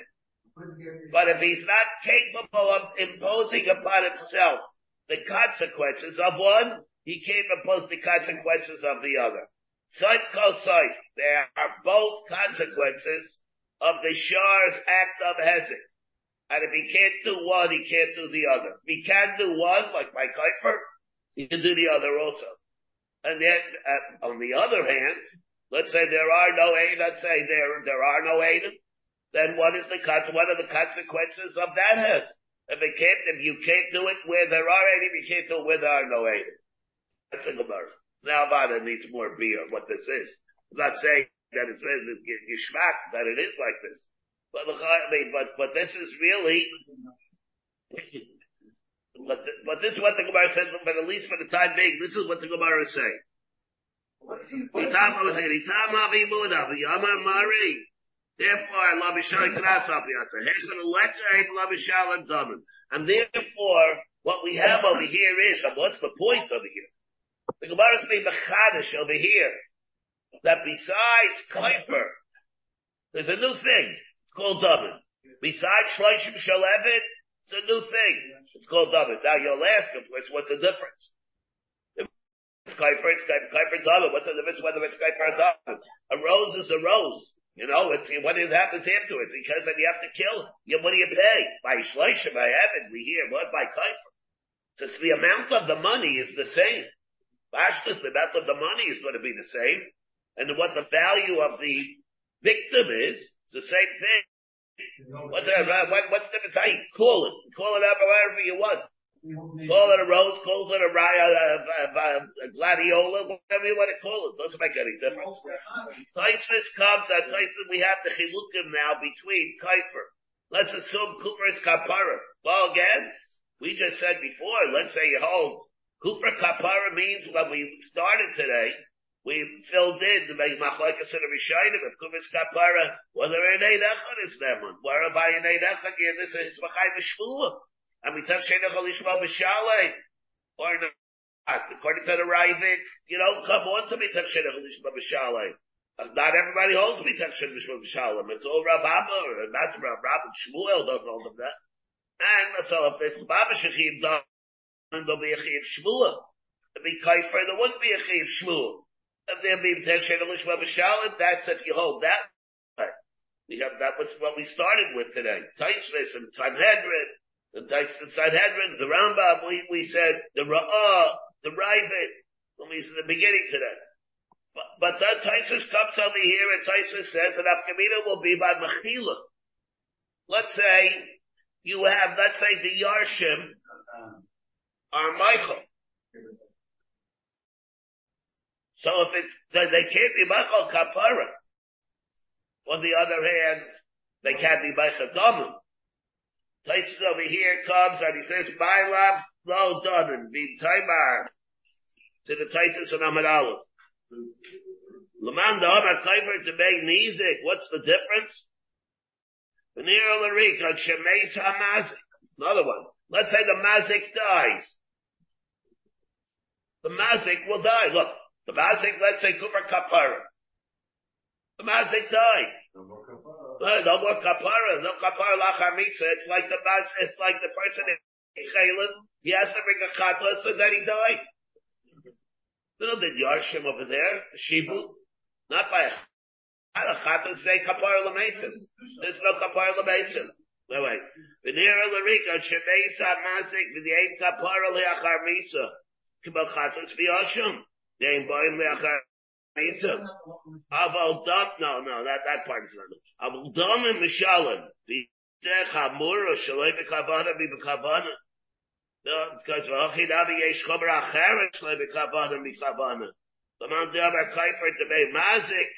but if he's not capable of imposing upon himself the consequences of one, he can't impose the consequences of the other. Side call side, there are both consequences of the Shar's act of Hezek. And if he can't do one, he can't do the other. If he can do one, like my Kuiper, he can do the other also. And then, uh, on the other hand, let's say there are no aid, let's say there, there are no aid, then what is the what are the consequences of that has? If it can't, if you can't do it where there are any, you can't do it where there are no any. That's a Gemara. Now Avada needs more beer, what this is. I'm not saying that it says Yishmak, that it is like this. But, I mean, but, but this is really, but, but this is what the Gemara says, but at least for the time being, this is what the Gemara is saying. Therefore, Allah Bishal Krasal Piyasa. Heshan Elektra Allah Bishal Daman. And therefore, what we have over here is, what's the point over here? The Gemara is being mechadish over here. That besides Kuiper, there's a new thing. It's called Daman. Besides Shloshim Shalevet, it's a new thing. It's called Daman. Now you'll ask, of course, what's the difference? It's Kuiper, it's Kuiper Daman. What's the difference whether it's Kuiper or Daman? A rose is a rose. You know, it's, what happens afterwards? Because then you have to kill him. What do you pay? By Shloshim, by heaven, we hear, what? By Kaifer. So the amount of the money is the same. Bashtas, the amount of the money is going to be the same. And what the value of the victim is, it's the same thing. What's, that, what, what's the difference? How you call it? Call it whatever you want. Call it a rose, call it a, raya, a, gladiola, whatever you want to call it. Doesn't make any difference. Taisvis comes at Taisvis, we have the chilukim now between Kaifer. Let's assume Cooper is kapara. Well again, we just said before, let's say you hold Cooper kapara means when we started today, we filled in the machlekes and Rishayim of Kuvis Kapara, whether an Eid Echad is them one, whereby an Eid Echad in this is Machai Mishmua. And we tell Shena Chalishma B'Shalei, or not. According to the Ravid, you don't come on to me tell Shena Chalishma B'Shalei. Not everybody holds me tell Shena Chalishma B'Shalei. It's all Rav Abba, or not Rav Abba, Shmuel don't hold them that. And so if it's Baba Shechim then there'll be a Chiv Shmuel. There'll be Kaifer, there wouldn't be a Chiv Shmuel. If there'll be Ten Shena Chalishma B'Shalei, that's if you hold that. We have, that was what we started with today. Taisvis and Sanhedrin, the Sanhedrin, the Rambam, we, we said the Ra'ah, the Ravid, when we said the beginning today. But, but then Taisus comes over here and Taisus says that Afkamina will be by Mechila. Let's say you have, let's say the Yarshim are Michael. So if it's, they, can't be Machal Kapara. On the other hand, they can't be Machal Domim. Places over here comes and he says, my love, lo donen, be taimar. To the Taisus and Ahmad Aleph. Laman da Omar Kaifer to make Nizik. What's the difference? Veneer Larik on Shemeis HaMazik. Another one. Let's say the Mazik dies. The Mazik will die. Look, the Mazik, let's say Kufar Kapara. The Mazik died. Kapara. No more kapara. No kapara lachar misa. It's like the it's like the person in Chaylim. He has to bring a chatla so that he died. Know the Yarshim over there, the Shibu. Not by a chata say kapar l'mesim. There's no kapar l'mesim. Wait, wait. V'nira l'rika shemeisa mazik v'yein kapar le'achar misa. Kibal chatas v'yoshim. Yein boim le'achar misa. Aval dam, no, no, that, that part is not. Aval dam and mishalim. V'yitech hamur or shaloi b'kavana b'kavana. No, because v'achid avi yesh chomer acheret shaloi b'kavana b'kavana. Laman Dabar Kaifer to be Mazik,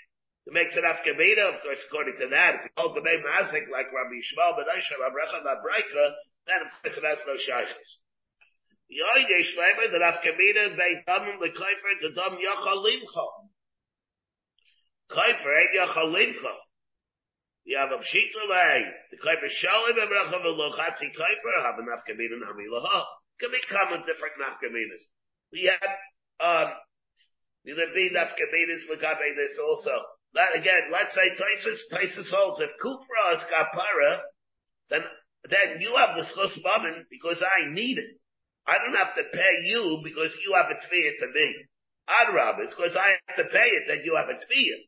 to make it Afkamina, of course, according to that. If you hold to be Mazik like Rabbi Yishmael Ben Aisha, Rabbi Recha Labraika, then of course it has no shaykhs. Yoy Yesh Lemer, that Afkamina, they damim the Kaifer, the dam Yachalimcha. Kaifer ain't Yachalimcha. You have a Pshita lay, the Kaifer Shalim and Recha Velochatzi Kaifer, have an Afkamina Namilaha. Can become a different Afkaminas. We had, um, Neither be nafkaminis legabe this also. That again, let's say Taisus, Taisus holds, if Kufra is kapara, then, then you have the schos because I need it. I don't have to pay you because you have a tfiyah to me. Adrab, it's because I have to pay it that you have a tfiyah.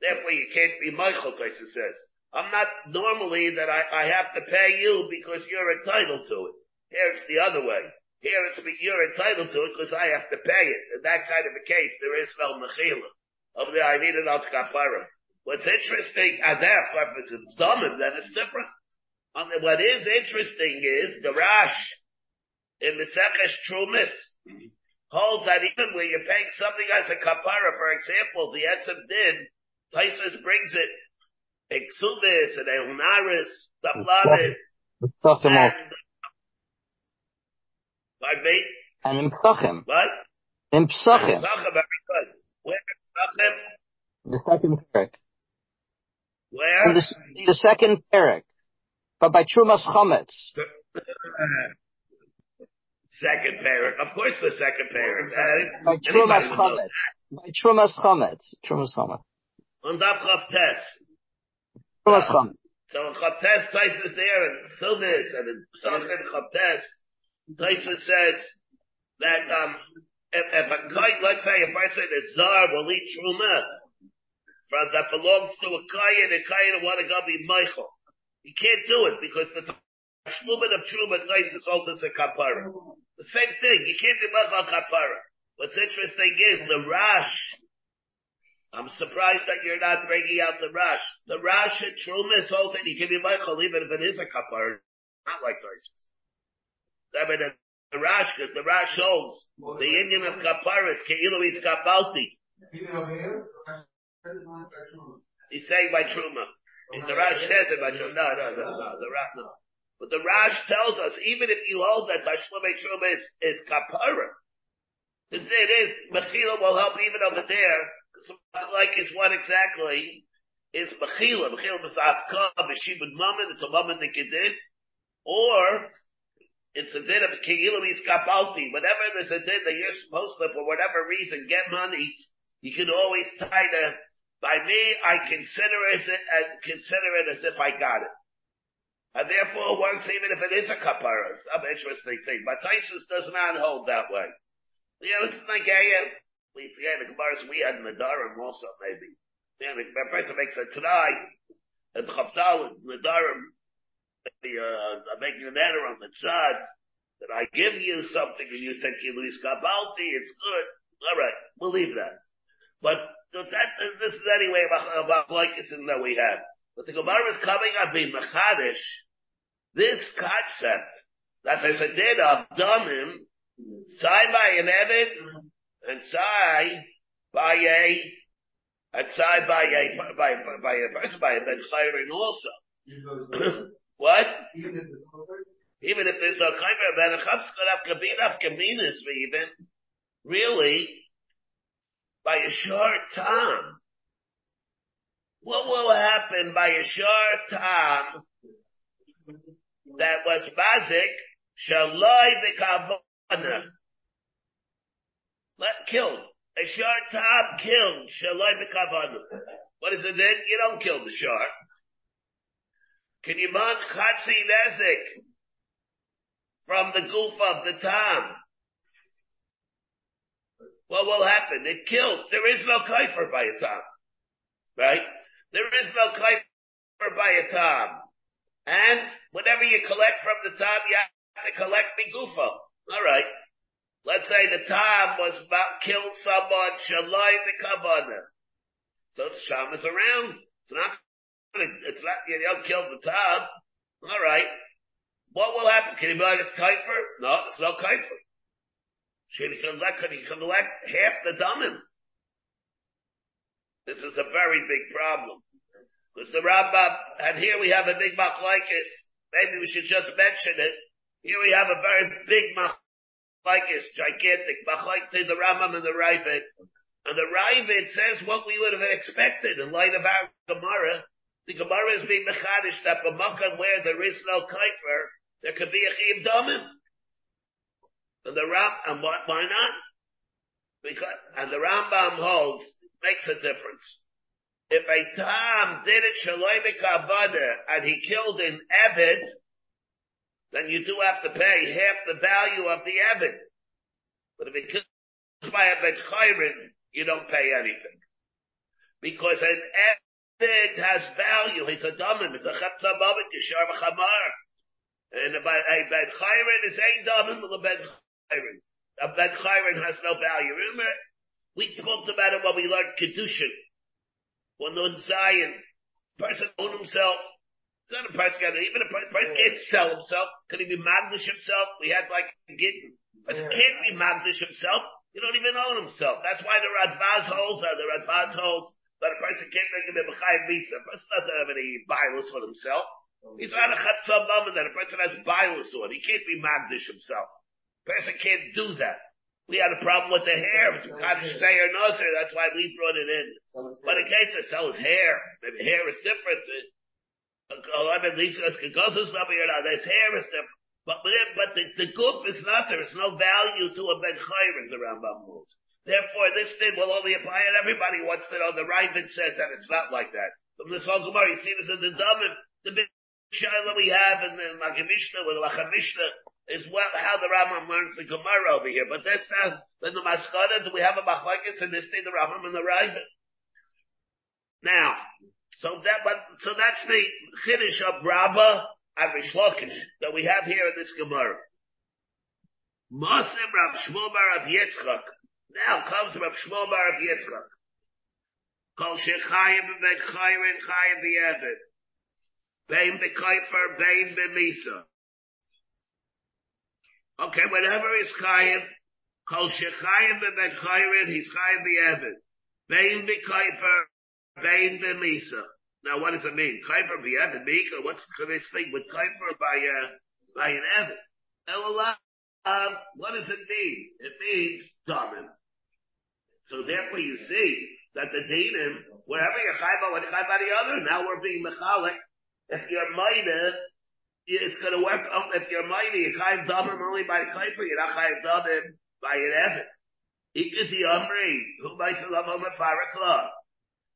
Therefore you can't be Michael, Taisus says. I'm not normally that I, I have to pay you because you're entitled to it. Here it's the other way. Here it's me; you're entitled to it because I have to pay it. In that kind of a case, there is no mechila. Over there, I need an kapara. What's interesting, adaf, if it's domim, then it's different. Um, what is interesting is the Rash in the Sechesh Trumis holds that even when you're paying something as a kapara, for example, the Etzim did, Taisus brings it, Exuvis and Eunaris, Taplanet, and Pardon me? And in Psachim. What? In Psachim. Psachim, very good. Where in Psachim? The second parak. Where? In the, the second parak. But by Trumas Chometz. second parak. Of course the second parak. Uh, by Trumas Chometz. By Trumas Chometz. Trumas Chometz. On Daf Tes. Trumas So in Tes, place is there, and Silvis, and in Psachim Tes. Taisa says that um, if, if a kite, let's say a person is zar will eat truma from that belongs to a kayan, a kayan want to go be Michael. You can't do it because the shlumin of truma taisa is also a kapara. The same thing. You can't be Michael kapara. What's interesting is the Rash. I'm surprised that you're not bringing out the Rash. The Rash at Truma is also, you can be Michael even if it is a kapara. Not like Taisa. I mean, the Rash, because the Rash holds the Indian of Kaparis, Keilu is Kapalti. He's saying by Truma. The Rash says it by Truma. No, no, no, no, the Rash, no. But the Rash tells us, even if you hold that Tashlume Truma is, is Kapara, it is, Mechila will help even over there, like is what exactly is Mechila. Mechila is Afka, Meshibud Mammon, it's a Mammon that you did, or it's a din of Keilu Kapalti. Whenever there's a din that you're supposed to, for whatever reason, get money, you can always tie the, by me, I consider it, and uh, consider it as if I got it. And therefore it works even if it is a kapara. Some interesting thing. But Taisus does not hold that way. You know, it's like, yeah, we forget the Gemara's we had Dharam also, maybe. Yeah, the person makes a try, and Chaptal, the Dharam, uh, I'm making an error on the tzad, that I give you something and you said Kiluis Kabalti, it's good. Alright, we'll leave that. But that, this is anyway about, Lycusin that we have. But the Gemara is coming on the Machadish, this concept, that there's a din of Damim, Sai by an and Sai by a, outside by a, by, by, by a person, by a ben also. [CLEARS THROAT] what? Even if there's a chayver, ben chapskarav kabinaf kabinas even, really, by a short time, what will happen by a short time that was mazik, shaloi v'kavana, let killed. A shark time killed. Shaloi b'kavanu. What is it then? You don't kill the shark. Can you man chatzi nezik from the goof of the tom? What will happen? It killed. There is no kaifer by a tom. Right? There is no kaifer by a tom. And whatever you collect from the tom, you have to collect the gufa. Alright. Let's say the Tom was about killed someone, Shalai the Kavana. So the Sham is around. It's not, it's not, you don't kill the Tom. Alright. What will happen? Can he buy a kaifer? No, it's no kaifer. Should he collect, can he collect half the dummin? This is a very big problem. Because the Rambam, and here we have a big machlaikis. Maybe we should just mention it. Here we have a very big machlaikis like it's gigantic, to the Rambam and the Ravid. And the Ravid says what we would have expected in light of our Gemara. The Gemara is being mechadish that b'makam where there is no kaifer, there could be a chiyim domim. And the Ram, and why, why not? Because, and the Rambam holds, makes a difference. If a Tam did it shaloi and he killed an Evid, then you do have to pay half the value of the Evid. But if it kills by a Bet Chayrin, you don't pay anything. Because an Evid has value. He's a domim. It's a Chatzabavit, Yishar V'chamar. And a Bet Chayrin is a domim a Bet Chayrin. A Bet has no value. Remember, we talked about it when we learned Kedushin. When the Zion, person owned himself, it's not a price guy. Even a price, price can't sell himself. Could he be magnish himself? We had like a Gittin. But yeah. can't be magnish himself. You don't even own himself. That's why the Radvaz holds are uh, the Radvaz holds that a person can't make him a B'chayim Visa. A person doesn't have any bias on himself. He's not a Chatzah Bama that a person has bias on. He can't be magnish himself. A person can't do that. We had a problem with the hair. It's Kaddish say or Nazir. That's why we brought it in. But in case to sell his hair, maybe hair is different. His hair is different. But, but the, the goof is not, there. there is no value to a Ben Chayrin, the Rambam rules. Therefore, this thing will only apply and everybody wants to know. The Ravid says that it's not like that. From this whole Gemara, you see this in the Dumim, the big Shaila we have in the Magamishna with Lachamishna is what, how the Rambam learns the Gemara over here. But that's not, the Maskana, we have a Machlekes in this thing, the Rambam and the Ravid. Now, so that, but, so that's the Chiddush of Rabbah and Rishlokish that we have here in this Gemara. Mosim Rav Shmuel Bar Yitzchak. Now comes Rav Shmuel Bar Yitzchak. Kol Shechayim Ben Chayim Chayim B'Yevet. Bein B'Kaifer, Bein B'Misa. Okay, whatever is Chayim, Kol Shechayim Ben Chayim, he's Chayim B'Yevet. Bein B'Kaifer, Bain Belisa. Now what does it mean? Kaifer b'Evid Mika? What's this thing with Kaifer by, uh, by an Evid? Elah, um, what does it mean? It means Damin. So therefore you see that the Dinim, wherever you're Chayba, when Chayba the other, now we're being Mechalik. If you're Maida, it's gonna work, oh, if you're Maida, you're Chayb Damin only by Kaifer, you're not Chayb Damin by an Evid. Ikati Amri, who by Salam Faraklah.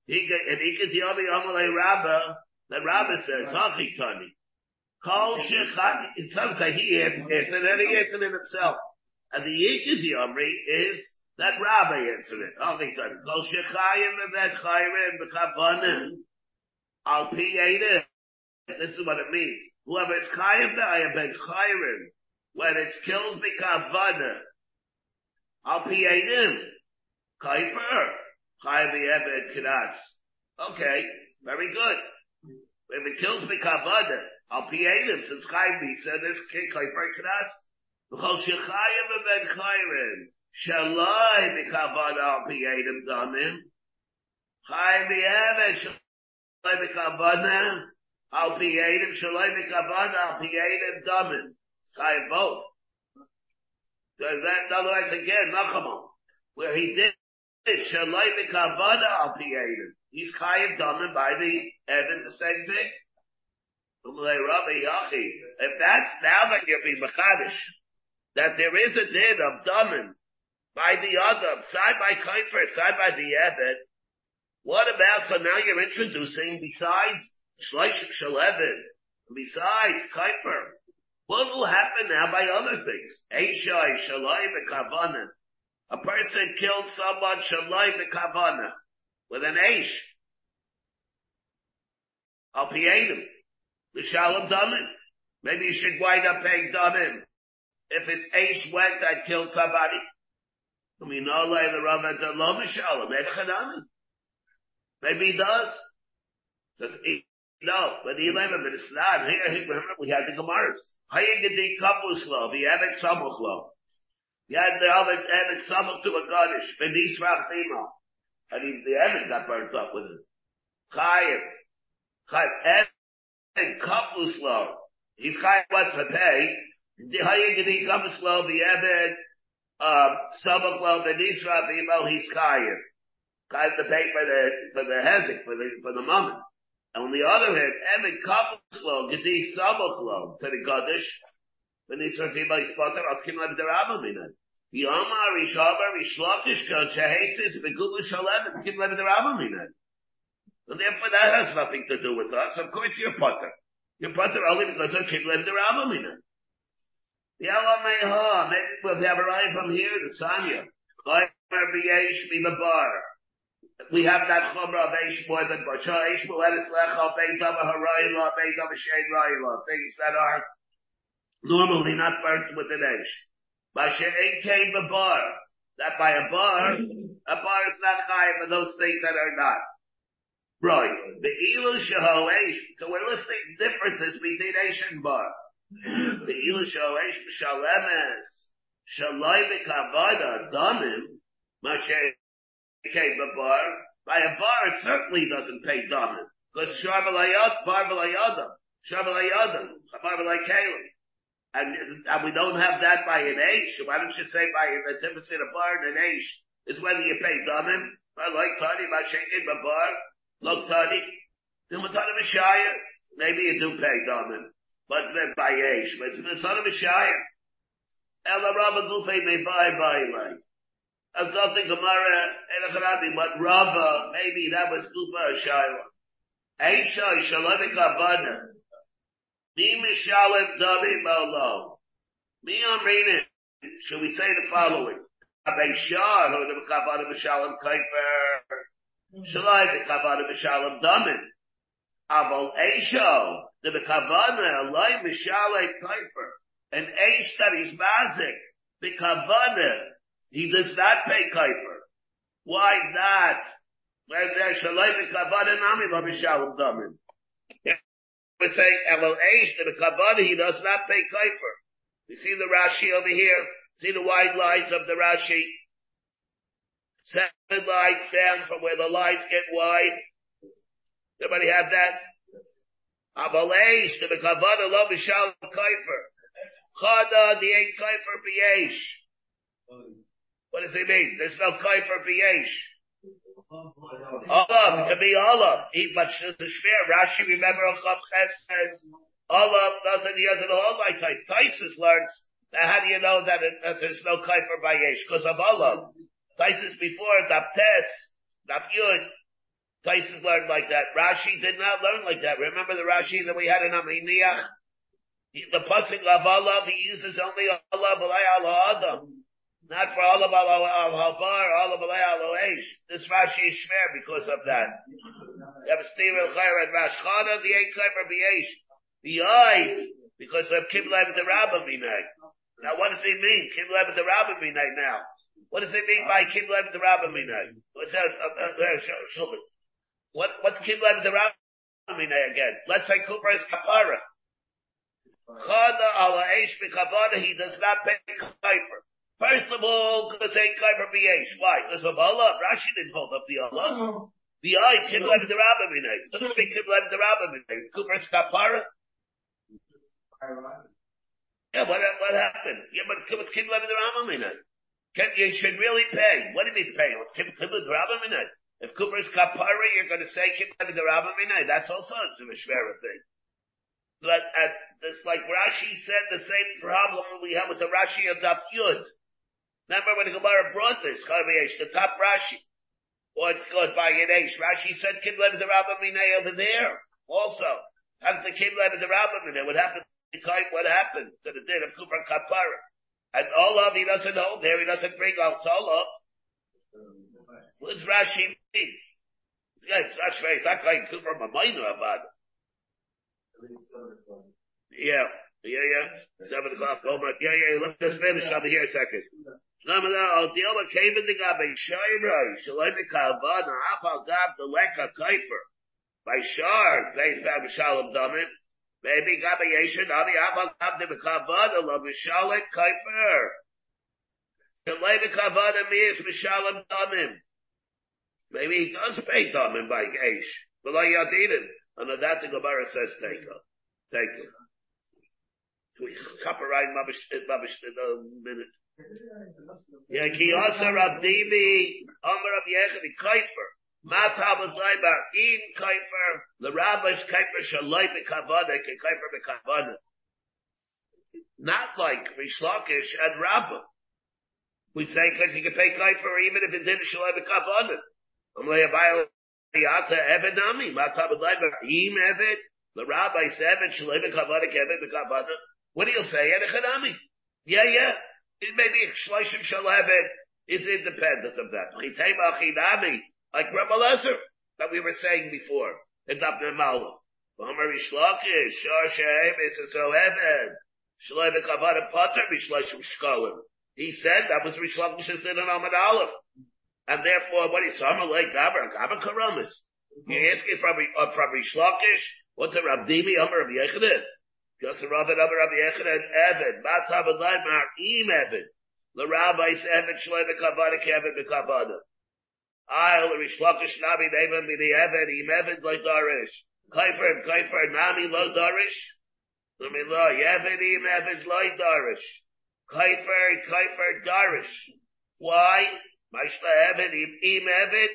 He and he could tell me Amalei Rabba, the Rabba says, Hachitani. Kol Shechat, in terms of he answered, and then he answered it himself. And the Yomri is that Rabbi answered it. Hachitani. Kol Shechayim Bebet Chayrim B'Kavanim. Al Pi This is what it means. Whoever is Chayim B'Ayim Chayrim, when it kills B'Kavanim, Al Pi Kaifer. Okay, very good. If it kills me kavada, I'll pay him since Chaim said this king kaifer kidas. V'chol shechayim ben chayrim Shalai b'kavana al piyedim damim. Chai b'yevet shalai the kavada I'll al piyedim, shalai b'kavana al piyedim damim. It's chai both. So that, in other words, again, Nachamon, where he did it, shalai b'kavana al piyedim. He's chai damim by the Evan, the same thing. If that's now that you'll be machadish, that there is a din of damin by the other, side by Kuiper, side by the Evid, what about, so now you're introducing, besides Shleish Shalevin, besides Kuiper, what will happen now by other things? Eishai, Shalai, Bekavana. A person killed someone, Shalai, Bekavana, with an ash. Pay him. The Shalom Damin. Maybe you should wind up paying Damin. If it's ash went that killed somebody. I mean, no lay the Rava to lo Mishalom, maybe he does. So he, no, but the eleven, but it's not. Here, remember, we had the Gemaras. Hayagadi Kapuslo, the Evet Samuchlo. You had the other Evet Samuch to a Gadish, Benis Rafima. And he, the Evet got burnt up with it. Chayev. Chayev. Evet Kapuslo. He's Chayev what pay. The Hayagadi Kapuslo, the Evet um, Sabachlo Benisra Bimo, he's Kayev. Kayev to pay for the, for the Hezek, for the, for the moment. And on the other hand, Evan Kapuslo, Gedi Sabachlo, to the Gadish, Benisra Bimo, he's Potter, Atkim Lev Derabba Mina. Yomar, Rishabar, Rishlakish, Ko, Chehetzis, Begulu Shalem, Atkim Lev Derabba Mina. And therefore that has nothing to do with us. Of course you're Potter. You're Potter only because of Derabba Mina. The Elameha, maybe we'll have arrived from here to Sanya. We have that chumrah of Eish more than. Eish Lecha, Shein things that are normally not burnt with an Eish. Basha Ein came a bar. That by a bar, [LAUGHS] a bar is not high for those things that are not. Right. The Ilu Shaho Eish, so we're listing differences between Eish and bar. [LAUGHS] The ilu shalosh b'shalemes shaloi b'kavada damim mashe came bar. By a bar, it certainly doesn't pay damim because shar b'layad bar b'layadam shar b'layadam bar b'laykalim. And, and we don't have that by an age. Why don't you say by the difference in a bar and an age is whether you pay damim? I like tani mashekin bar. Look tani. The matana b'shaya. Maybe you do pay damim but by age, but it's a Messiah. Ella Rava Gufay may buy by like. Thought the Gemara Elacharabi, but Rava, maybe that was Gufa Shaila. Aisha Shalomik Abana. Mi Mishalem Davi Molo. Mi Amrinin. Should we say the following? Aisha, who mm-hmm. the Kabbalah Mishalem Kaifer. Shalai the Kabbalah Mishalem Damin. Aval Aisha the Bekavana, Eloi Mishale Kaifer, an Eish that is Mazik, Bekavana, he does not pay Kaifer. Why not? Shalai Bekavana Nami Lo Mishalem Damin. We're saying Eloi Eish, Bekavana, he does not pay Kaifer. You see the Rashi over here? See the wide lines of the Rashi? Seven lines down from where the lines get wide. Everybody have that? Abaleish, the Kavada lo b'shal kaifer. Chada, the eight kaifer b'yesh. What does it mean? There's no kaifer b'yesh. Allah, can be Allah. He but the shver, Rashi, remember, Chav Ches says, Allah doesn't, he doesn't hold like Tais. Taisus learns, how do you know that, it, that there's no kaifer b'yesh? Because of Allah. Taisus before, Daptes, Dapyud, Taisus learned like that. Rashi did not learn like that. Remember the Rashi that we had in Aminiach? The pasuk of Allah, he uses only Allah b'lay Allah Adam. Not for all of Habar, Allah Eish. This Rashi is shmer because of that. You have Steve el and Rash Chana, the eight Chayr b'yesh. The eye, because of Kiblev the Rabbah Minay. Now what does it mean? Kiblev the Rabbah Minay now. What does it mean by Kiblev the Rabbah Minay? What's that? Uh, uh, uh, what, what's Kiblev the Rabbimine again? Let's say Cooper is Kapara. Chada ala Eish he does not pay Kaifer. First of all, because ain't Kaifer BH. Why? Because of Allah, Rashi didn't hold up the Allah. Uh-huh. The eye, Kim led the Rabbah Minay. Doesn't speak Kim led the Rabbah Minay. Cooper's Kapara. Yeah, what, what happened? Yeah, but Kim led the Rabbah Minay. You should really pay. What do you mean pay? Let's Kim led the Rabbah Minay. If Cooper's Kapara, you're going to say Kim led the Rabbah Minay. That's also a Shvera thing. But at, it's like Rashi said the same problem we have with the Rashi of Daf Yud. Remember when the Gemara brought this, the top Rashi, or it goes by Yadesh. Rashi said Kim the Rabbah Minay over there. Also, how's the Kim the Rabbah Minay? What happened? What happened to the din of Kupar Kapara? And Olav, he doesn't hold there, he doesn't bring out Olav. What does Rashi mean? It's not straight, it's not like Kupar Mamayna about it. Yeah, yeah, yeah. Seven o'clock. Oh my, yeah, yeah. Let us finish over here a second. By shar, they found shalom damin. Maybe gabe yeshin abi afal gab the kalvad lo mishalek kaifer. Shalom kalvad means mishalom damin. Maybe he does pay damin by gesh. But I yadidin. And that the Gemara says take it. Take it. We copyright mabish in a minute. Yeah, ki also Rabdibi, Amar Rab Yechidi, Kaifer, Matab Zaybar, In Kaifer, the Rabbi's Kaifer Shalai Bekavada, Ki Kaifer Bekavada. Not like Rish Lakish and Rabbah. We'd say because you can pay Kaifer even if it didn't Shalai Bekavada. I'm like, Yata Eved Nami, Matab Zaybar, Im Eved, the Rabbi said, Shalai Bekavada, Keved Bekavada. What do you say? Enechanami. Yeah, yeah. It may be Shloshim Shaleved is independent of that. Like Rabbi Lezer that we were saying before in Dabner Malam. Omer Rishlakish, Shar Shehem, Eved. Shloim Kavada Potter, Rishloshim Shkolim. He said that was Rishlakish's in an Amad Aleph. And therefore, what is Summer like Gaber, Gaber Karamas? You're asking from, uh, from Rishlakish, what the Rabdimi, Omer of Yechidin? The Rabbi Rabbi Rabbi Yechid Evid, Matab and Leimar, Im Evid. The rabbis Evid Shloim Kavada Kevin Bekavada. I'll Rish Lakish Nabi be the Evid, Im Evid Lo Darish. Kaifer, Kaifer, Nami Lo Darish. Nami Lo, Yevid, Im Evid Lo Darish. Kaifer, Kaifer, Darish. Why? Maishla Evid, Im Evid,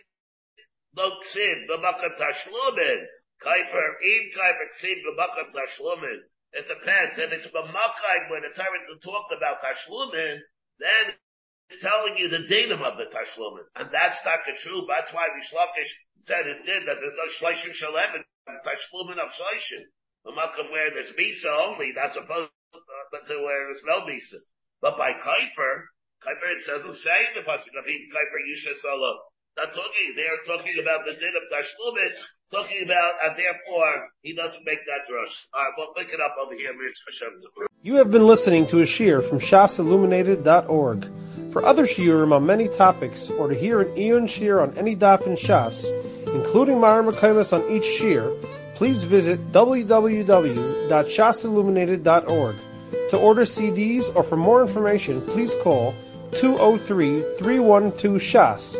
Lo Ksiv, B'makam Tashlumin. Kaifer, Im Kaifer, Ksiv, B'makam Tashlumin. It depends. If it's b'makai when the Torah talked about tashlumin, then it's telling you the datum of the tashlumin, and that's not the true. That's why Rishlakish said it's did that there's no shleishim shalem tashlumin of shleishim. B'makai where there's bisa only, that's supposed uh, to where there's no bisa. But by kaifer, kaifer it doesn't say the pasuk of kaifer yisha solo. Not talking. They are talking about the din of tashlumin talking about, and therefore he doesn't make that drush. All right, we'll pick it up over here. You have been listening to a shiur from shasilluminated.org. For other shiurim on many topics, or to hear an Eon shiur on any daf in Shas, including mareh mekomos on each shiur, please visit www.shasilluminated.org. To order CDs or for more information, please call 203 312 Shas.